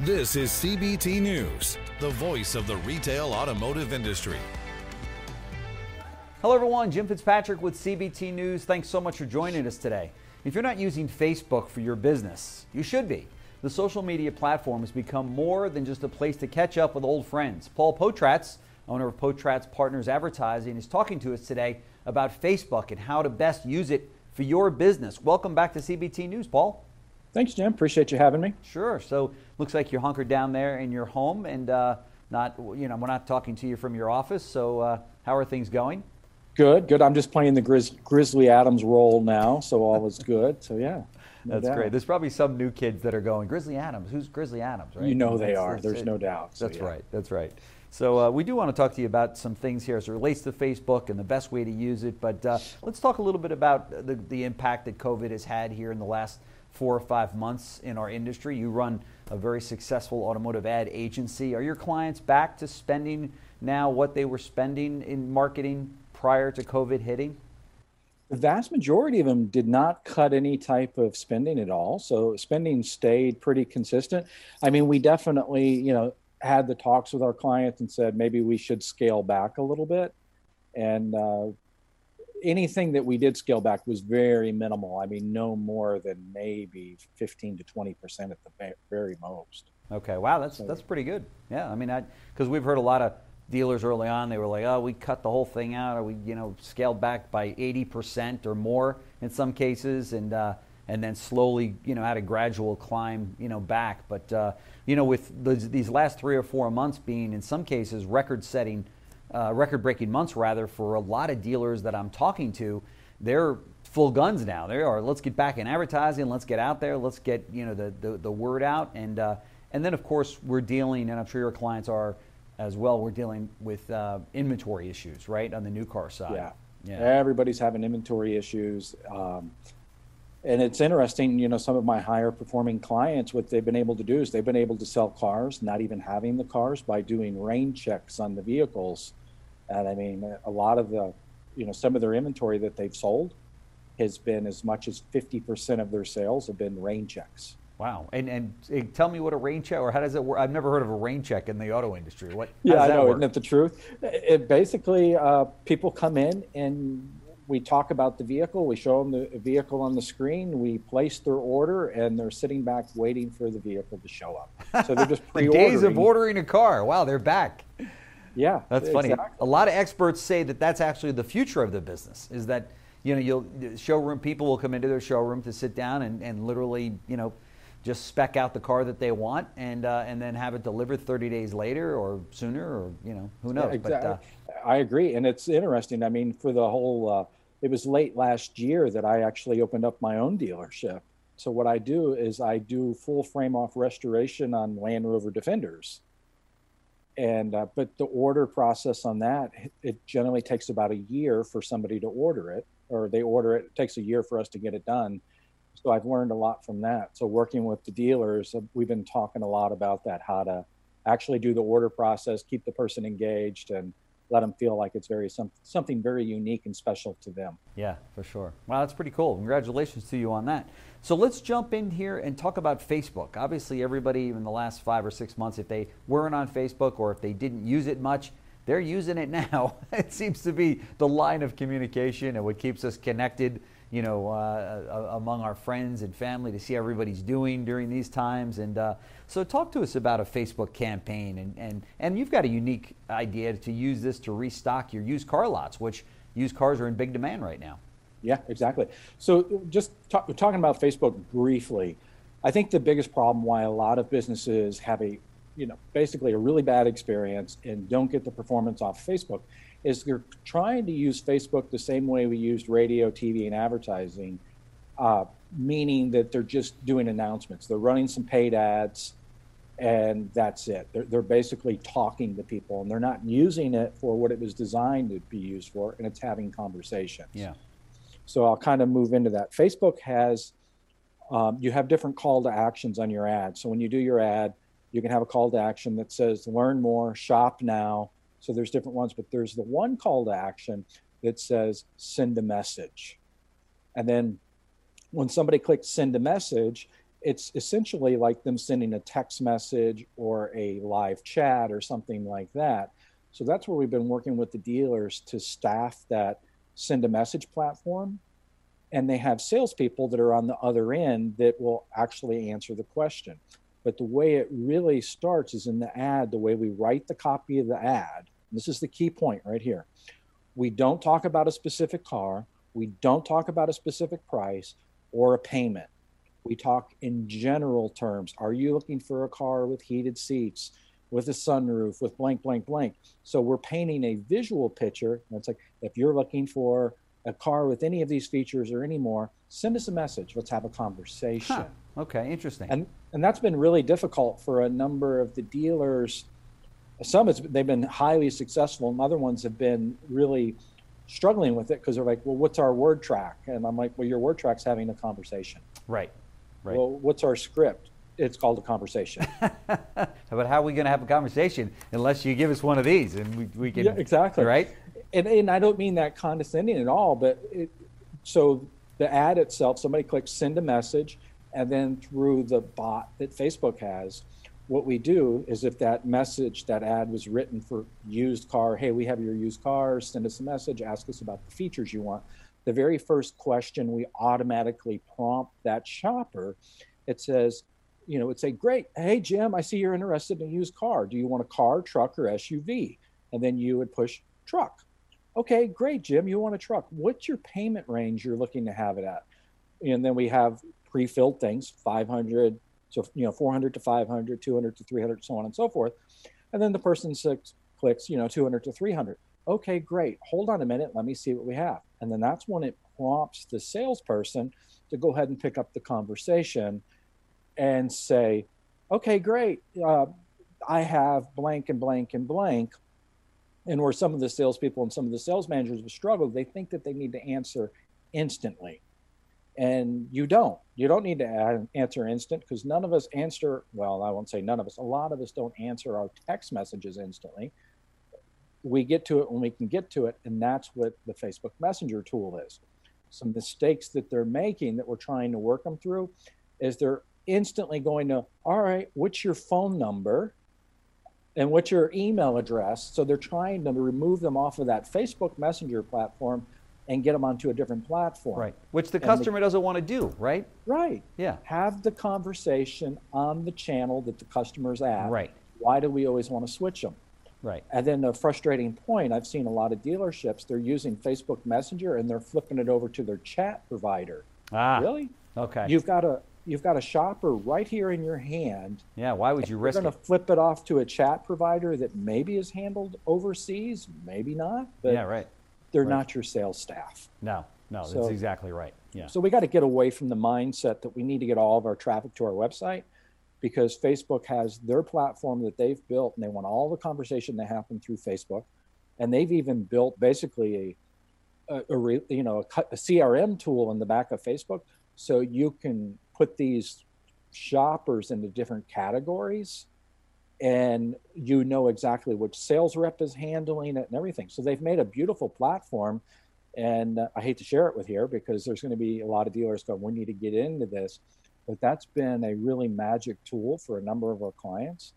This is CBT News, the voice of the retail automotive industry. Hello, everyone. Jim Fitzpatrick with CBT News. Thanks so much for joining us today. If you're not using Facebook for your business, you should be. The social media platform has become more than just a place to catch up with old friends. Paul Potratz, owner of Potratz Partners Advertising, is talking to us today about Facebook and how to best use it for your business. Welcome back to CBT News, Paul. Thanks, Jim. Appreciate you having me. Sure. So, looks like you're hunkered down there in your home, and uh, not, you know, we're not talking to you from your office. So, uh, how are things going? Good, good. I'm just playing the Grizz- Grizzly Adams role now, so all is good. So, yeah. No that's doubt. great. There's probably some new kids that are going Grizzly Adams. Who's Grizzly Adams? Right? You know they are. There's it. no doubt. So, that's yeah. right. That's right. So uh, we do want to talk to you about some things here as it relates to Facebook and the best way to use it. But uh, let's talk a little bit about the, the impact that COVID has had here in the last four or five months in our industry. You run a very successful automotive ad agency. Are your clients back to spending now what they were spending in marketing prior to COVID hitting? The vast majority of them did not cut any type of spending at all. So spending stayed pretty consistent. I mean, we definitely, you know, had the talks with our clients and said maybe we should scale back a little bit. And uh, anything that we did scale back was very minimal. I mean, no more than maybe 15 to 20 percent at the very most. Okay, wow, that's so, that's pretty good. Yeah, I mean, because we've heard a lot of dealers early on, they were like, "Oh, we cut the whole thing out, or we, you know, scaled back by 80 percent or more in some cases," and uh, and then slowly, you know, had a gradual climb, you know, back. But uh, you know, with these last three or four months being, in some cases, record-setting, uh, record-breaking months, rather, for a lot of dealers that I'm talking to, they're full guns now. They are. Let's get back in advertising. Let's get out there. Let's get you know the the, the word out. And uh, and then of course we're dealing, and I'm sure your clients are as well. We're dealing with uh, inventory issues, right, on the new car side. Yeah. Yeah. Everybody's having inventory issues. Um, and it's interesting, you know, some of my higher performing clients, what they've been able to do is they've been able to sell cars, not even having the cars, by doing rain checks on the vehicles. And I mean, a lot of the, you know, some of their inventory that they've sold has been as much as 50% of their sales have been rain checks. Wow. And, and tell me what a rain check, or how does it work? I've never heard of a rain check in the auto industry. What? Yeah, I know. Work? Isn't it the truth? It basically, uh, people come in and we talk about the vehicle, we show them the vehicle on the screen, we place their order, and they're sitting back waiting for the vehicle to show up. So they're just pre the days of ordering a car. Wow, they're back. Yeah, that's funny. Exactly. A lot of experts say that that's actually the future of the business. Is that you know you'll showroom people will come into their showroom to sit down and, and literally you know just spec out the car that they want and uh, and then have it delivered 30 days later or sooner or you know who knows. Yeah, exactly. But, uh, I agree, and it's interesting. I mean, for the whole. Uh, it was late last year that I actually opened up my own dealership. So what I do is I do full frame off restoration on Land Rover Defenders. And uh, but the order process on that it generally takes about a year for somebody to order it, or they order it. It takes a year for us to get it done. So I've learned a lot from that. So working with the dealers, uh, we've been talking a lot about that, how to actually do the order process, keep the person engaged, and let them feel like it's very some, something very unique and special to them. Yeah, for sure. Wow, that's pretty cool. Congratulations to you on that. So let's jump in here and talk about Facebook. Obviously, everybody in the last five or six months, if they weren't on Facebook or if they didn't use it much, they're using it now. it seems to be the line of communication and what keeps us connected you know, uh, among our friends and family to see everybody's doing during these times. And uh, so, talk to us about a Facebook campaign, and, and and you've got a unique idea to use this to restock your used car lots, which used cars are in big demand right now. Yeah, exactly. So, just talk, talking about Facebook briefly, I think the biggest problem why a lot of businesses have a, you know, basically a really bad experience and don't get the performance off Facebook is they're trying to use Facebook the same way we used radio, TV, and advertising, uh, meaning that they're just doing announcements. They're running some paid ads, and that's it. They're, they're basically talking to people, and they're not using it for what it was designed to be used for, and it's having conversations. Yeah. So I'll kind of move into that. Facebook has, um, you have different call to actions on your ad. So when you do your ad, you can have a call to action that says learn more, shop now, so there's different ones, but there's the one call to action that says send a message. And then when somebody clicks send a message, it's essentially like them sending a text message or a live chat or something like that. So that's where we've been working with the dealers to staff that send a message platform. And they have salespeople that are on the other end that will actually answer the question. But the way it really starts is in the ad, the way we write the copy of the ad. This is the key point right here. We don't talk about a specific car, we don't talk about a specific price or a payment we talk in general terms. Are you looking for a car with heated seats, with a sunroof, with blank, blank, blank? So we're painting a visual picture. And it's like, if you're looking for a car with any of these features or any more, send us a message. Let's have a conversation. Huh. Okay, interesting. And and that's been really difficult for a number of the dealers. Some it's, they've been highly successful, and other ones have been really struggling with it because they're like, "Well, what's our word track?" And I'm like, "Well, your word track's having a conversation." Right. Right. Well, what's our script? It's called a conversation. but how are we going to have a conversation unless you give us one of these and we, we can? Yeah, exactly. Right. And, and I don't mean that condescending at all, but it, so the ad itself, somebody clicks send a message, and then through the bot that Facebook has, what we do is if that message, that ad was written for used car, hey, we have your used car, send us a message, ask us about the features you want the very first question we automatically prompt that shopper, it says, you know, it say, great, hey Jim, I see you're interested in a used car. Do you want a car, truck, or SUV? And then you would push truck. Okay, great, Jim, you want a truck. What's your payment range you're looking to have it at? And then we have pre-filled things, 500 so you know 400 to 500 200 to 300 so on and so forth and then the person six, clicks you know 200 to 300 okay great hold on a minute let me see what we have and then that's when it prompts the salesperson to go ahead and pick up the conversation and say, okay, great. Uh, I have blank and blank and blank. And where some of the salespeople and some of the sales managers have struggled, they think that they need to answer instantly. And you don't. You don't need to answer instant because none of us answer, well, I won't say none of us, a lot of us don't answer our text messages instantly we get to it when we can get to it, and that's what the Facebook Messenger tool is. Some mistakes that they're making that we're trying to work them through is they're instantly going to, all right, what's your phone number? And what's your email address? So they're trying to remove them off of that Facebook Messenger platform and get them onto a different platform. Right. Which the customer the, doesn't want to do, right? Right. Yeah. Have the conversation on the channel that the customer's at. Right. Why do we always want to switch them? Right. And then the frustrating point, I've seen a lot of dealerships, they're using Facebook Messenger and they're flipping it over to their chat provider. Ah. Really? Okay. You've got a you've got a shopper right here in your hand. Yeah, why would you risk You're going to flip it off to a chat provider that maybe is handled overseas, maybe not. But yeah, right. They're right. not your sales staff. No, no, so, that's exactly right. Yeah. So we got to get away from the mindset that we need to get all of our traffic to our website because Facebook has their platform that they've built and they want all the conversation to happen through Facebook. And they've even built basically a, a, a you know a, a CRM tool in the back of Facebook, so you can put these shoppers into different categories, and you know exactly which sales rep is handling it and everything. So they've made a beautiful platform, and uh, I hate to share it with here because there's going to be a lot of dealers going, we need to get into this but that's been a really magic tool for a number of our clients,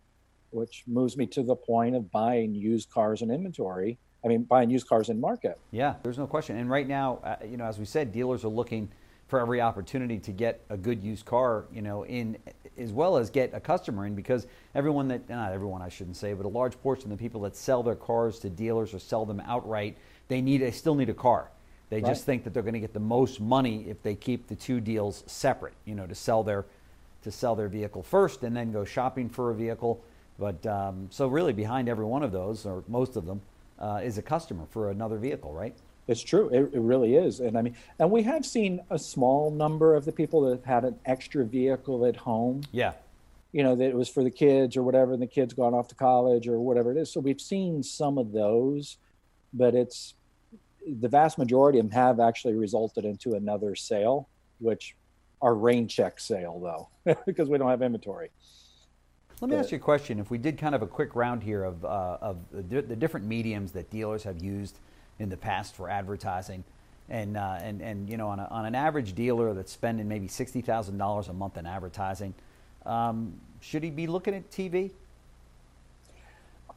which moves me to the point of buying used cars and inventory. I mean, buying used cars in market. Yeah, there's no question. And right now, uh, you know, as we said, dealers are looking for every opportunity to get a good used car, you know, in as well as get a customer in because everyone that not everyone I shouldn't say, but a large portion of the people that sell their cars to dealers or sell them outright, they need they still need a car. They right. just think that they're going to get the most money if they keep the two deals separate. You know, to sell their to sell their vehicle first and then go shopping for a vehicle. But um, so really, behind every one of those, or most of them, uh, is a customer for another vehicle, right? It's true. It, it, really is. And I mean, and we have seen a small number of the people that have had an extra vehicle at home. Yeah. You know, that it was for the kids or whatever, and the kids gone off to college or whatever it is. So we've seen some of those, but it's the vast majority of them have actually resulted into another sale, which are rain check sale though, because we don't have inventory. Let me ask you a question. If we did kind of a quick round here of, uh, of the, the, different mediums that dealers have used in the past for advertising, And, uh, and, and you know, on, a, on an average dealer that's spending maybe $60,000 a month in advertising, um, should he be looking at TV?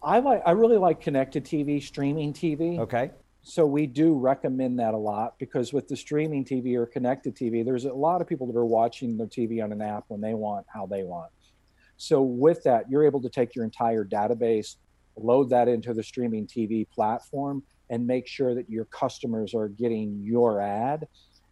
I like I really like connected TV, streaming TV. Okay. So we do recommend that a lot because with the streaming TV or connected TV, there's a lot of people that are watching their TV on an app when they want, how they want. So with that, you're able to take your entire database, load that into the streaming TV platform, and make sure that your customers are getting your ad.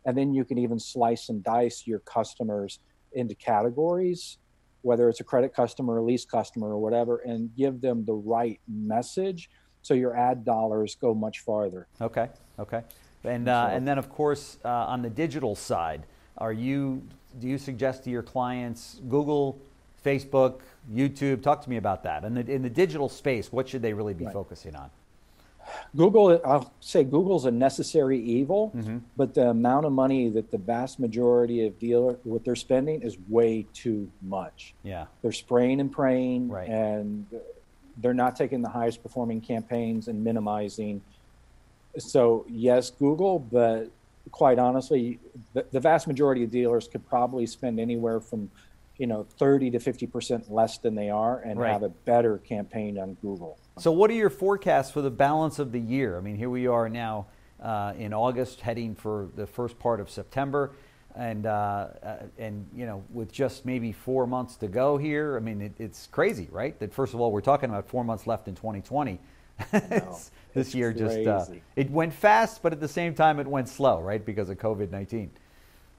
And then you can even slice and dice your customers into categories whether it's a credit customer, a lease customer, or whatever, and give them the right message so your ad dollars go much farther. Okay, okay. And, uh, and then, of course, uh, on the digital side, are you, do you suggest to your clients Google, Facebook, YouTube? Talk to me about that. And in, in the digital space, what should they really be right. focusing on? Google, I'll say Google's a necessary evil, mm-hmm. but the amount of money that the vast majority of dealer what they're spending is way too much. Yeah, they're spraying and praying, right. and they're not taking the highest performing campaigns and minimizing. So yes, Google, but quite honestly, the, the vast majority of dealers could probably spend anywhere from you know 30 to 50 percent less than they are and right. have a better campaign on Google. So, what are your forecasts for the balance of the year? I mean, here we are now uh, in August, heading for the first part of September, and uh, uh, and you know, with just maybe four months to go here. I mean, it, it's crazy, right? That first of all, we're talking about four months left in 2020. this year crazy. just uh, it went fast, but at the same time, it went slow, right, because of COVID 19.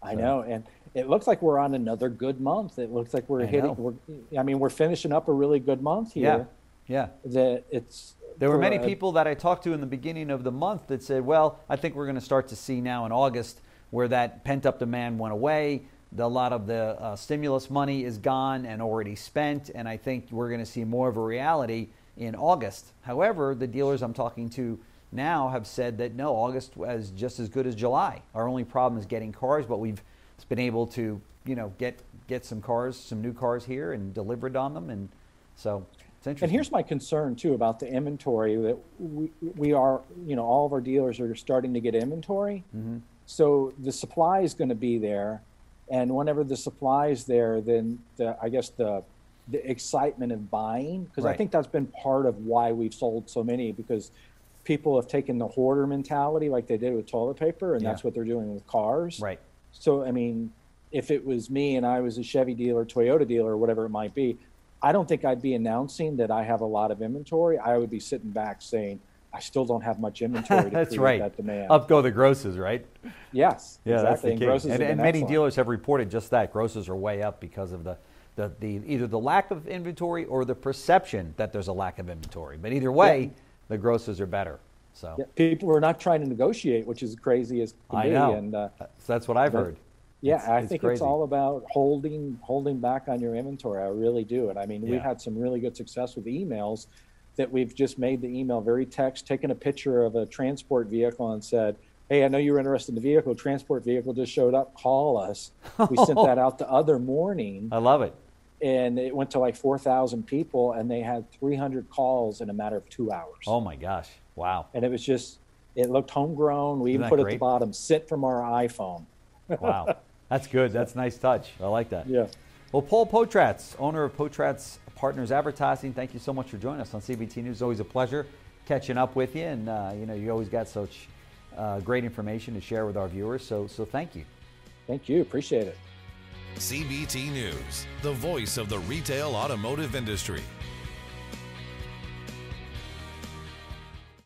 I know, and it looks like we're on another good month. It looks like we're I hitting. We're, I mean, we're finishing up a really good month here. Yeah yeah. That it's there were many a, people that I talked to in the beginning of the month that said, "Well, I think we're going to start to see now in August where that pent-up demand went away. The, a lot of the uh, stimulus money is gone and already spent, and I think we're going to see more of a reality in August." However, the dealers I'm talking to now have said that no, August was just as good as July. Our only problem is getting cars, but we've been able to, you know, get get some cars, some new cars here, and delivered on them, and so and here's my concern too about the inventory that we, we are, you know, all of our dealers are starting to get inventory. Mm-hmm. So the supply is going to be there. And whenever the supply is there, then the, I guess the, the excitement of buying, because right. I think that's been part of why we've sold so many because people have taken the hoarder mentality like they did with toilet paper and yeah. that's what they're doing with cars. Right. So, I mean, if it was me and I was a Chevy dealer, Toyota dealer, or whatever it might be, I don't think I'd be announcing that I have a lot of inventory. I would be sitting back saying, I still don't have much inventory to that's right. that demand. Up go the grosses, right? Yes. Yeah, exactly. that's the and, key. and, and many dealers have reported just that. Grosses are way up because of the, the, the either the lack of inventory or the perception that there's a lack of inventory. But either way, yeah. the grosses are better. So yeah, people are not trying to negotiate, which is crazy as I be. know. And uh, so that's what I've heard. Yeah, it's, I think it's all about holding holding back on your inventory. I really do. And I mean, yeah. we've had some really good success with emails that we've just made the email very text, taken a picture of a transport vehicle and said, Hey, I know you were interested in the vehicle. Transport vehicle just showed up. Call us. We sent that out the other morning. I love it. And it went to like 4,000 people, and they had 300 calls in a matter of two hours. Oh my gosh. Wow. And it was just, it looked homegrown. We Isn't even put at the bottom, sent from our iPhone. wow. That's good. That's a nice touch. I like that. Yeah. Well, Paul Potratz, owner of Potratz Partners Advertising, thank you so much for joining us on CBT News. Always a pleasure catching up with you, and uh, you know you always got such uh, great information to share with our viewers. So, so thank you. Thank you. Appreciate it. CBT News, the voice of the retail automotive industry.